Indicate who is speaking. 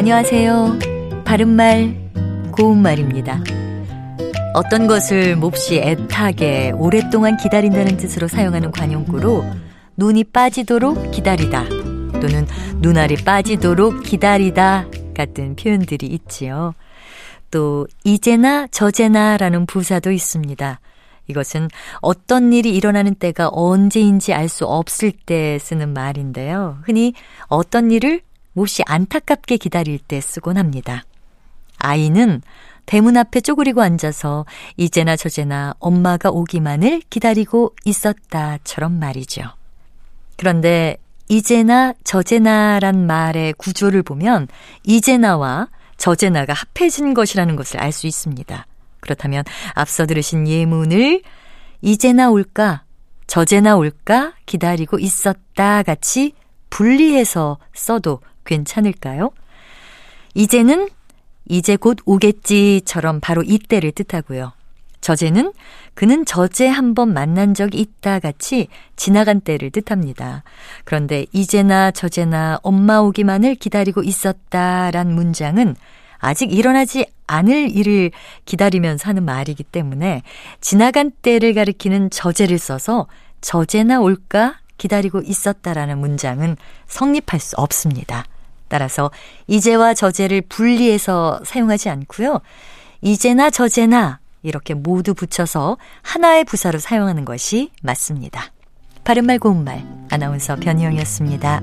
Speaker 1: 안녕하세요. 바른말, 고운말입니다. 어떤 것을 몹시 애타게 오랫동안 기다린다는 뜻으로 사용하는 관용구로 눈이 빠지도록 기다리다 또는 눈알이 빠지도록 기다리다 같은 표현들이 있지요. 또 이제나 저제나라는 부사도 있습니다. 이것은 어떤 일이 일어나는 때가 언제인지 알 수 없을 때 쓰는 말인데요. 흔히 어떤 일을 몹시 안타깝게 기다릴 때 쓰곤 합니다. 아이는 대문 앞에 쪼그리고 앉아서 이제나 저제나 엄마가 오기만을 기다리고 있었다처럼 말이죠. 그런데 이제나 저제나란 말의 구조를 보면 이제나와 저제나가 합해진 것이라는 것을 알 수 있습니다. 그렇다면 앞서 들으신 예문을 이제나 올까, 저제나 올까 기다리고 있었다 같이 분리해서 써도 괜찮을까요? 이제는 이제 곧 오겠지처럼 바로 이때를 뜻하고요. 저제는 그는 저제 한 번 만난 적이 있다 같이 지나간 때를 뜻합니다. 그런데 이제나 저제나 엄마 오기만을 기다리고 있었다란 문장은 아직 일어나지 않을 일을 기다리면서 하는 말이기 때문에 지나간 때를 가리키는 저제를 써서 저제나 올까 기다리고 있었다라는 문장은 성립할 수 없습니다. 따라서 이제와 저제를 분리해서 사용하지 않고요. 이제나 저제나 이렇게 모두 붙여서 하나의 부사로 사용하는 것이 맞습니다. 바른말 고운말 아나운서 변희영이었습니다.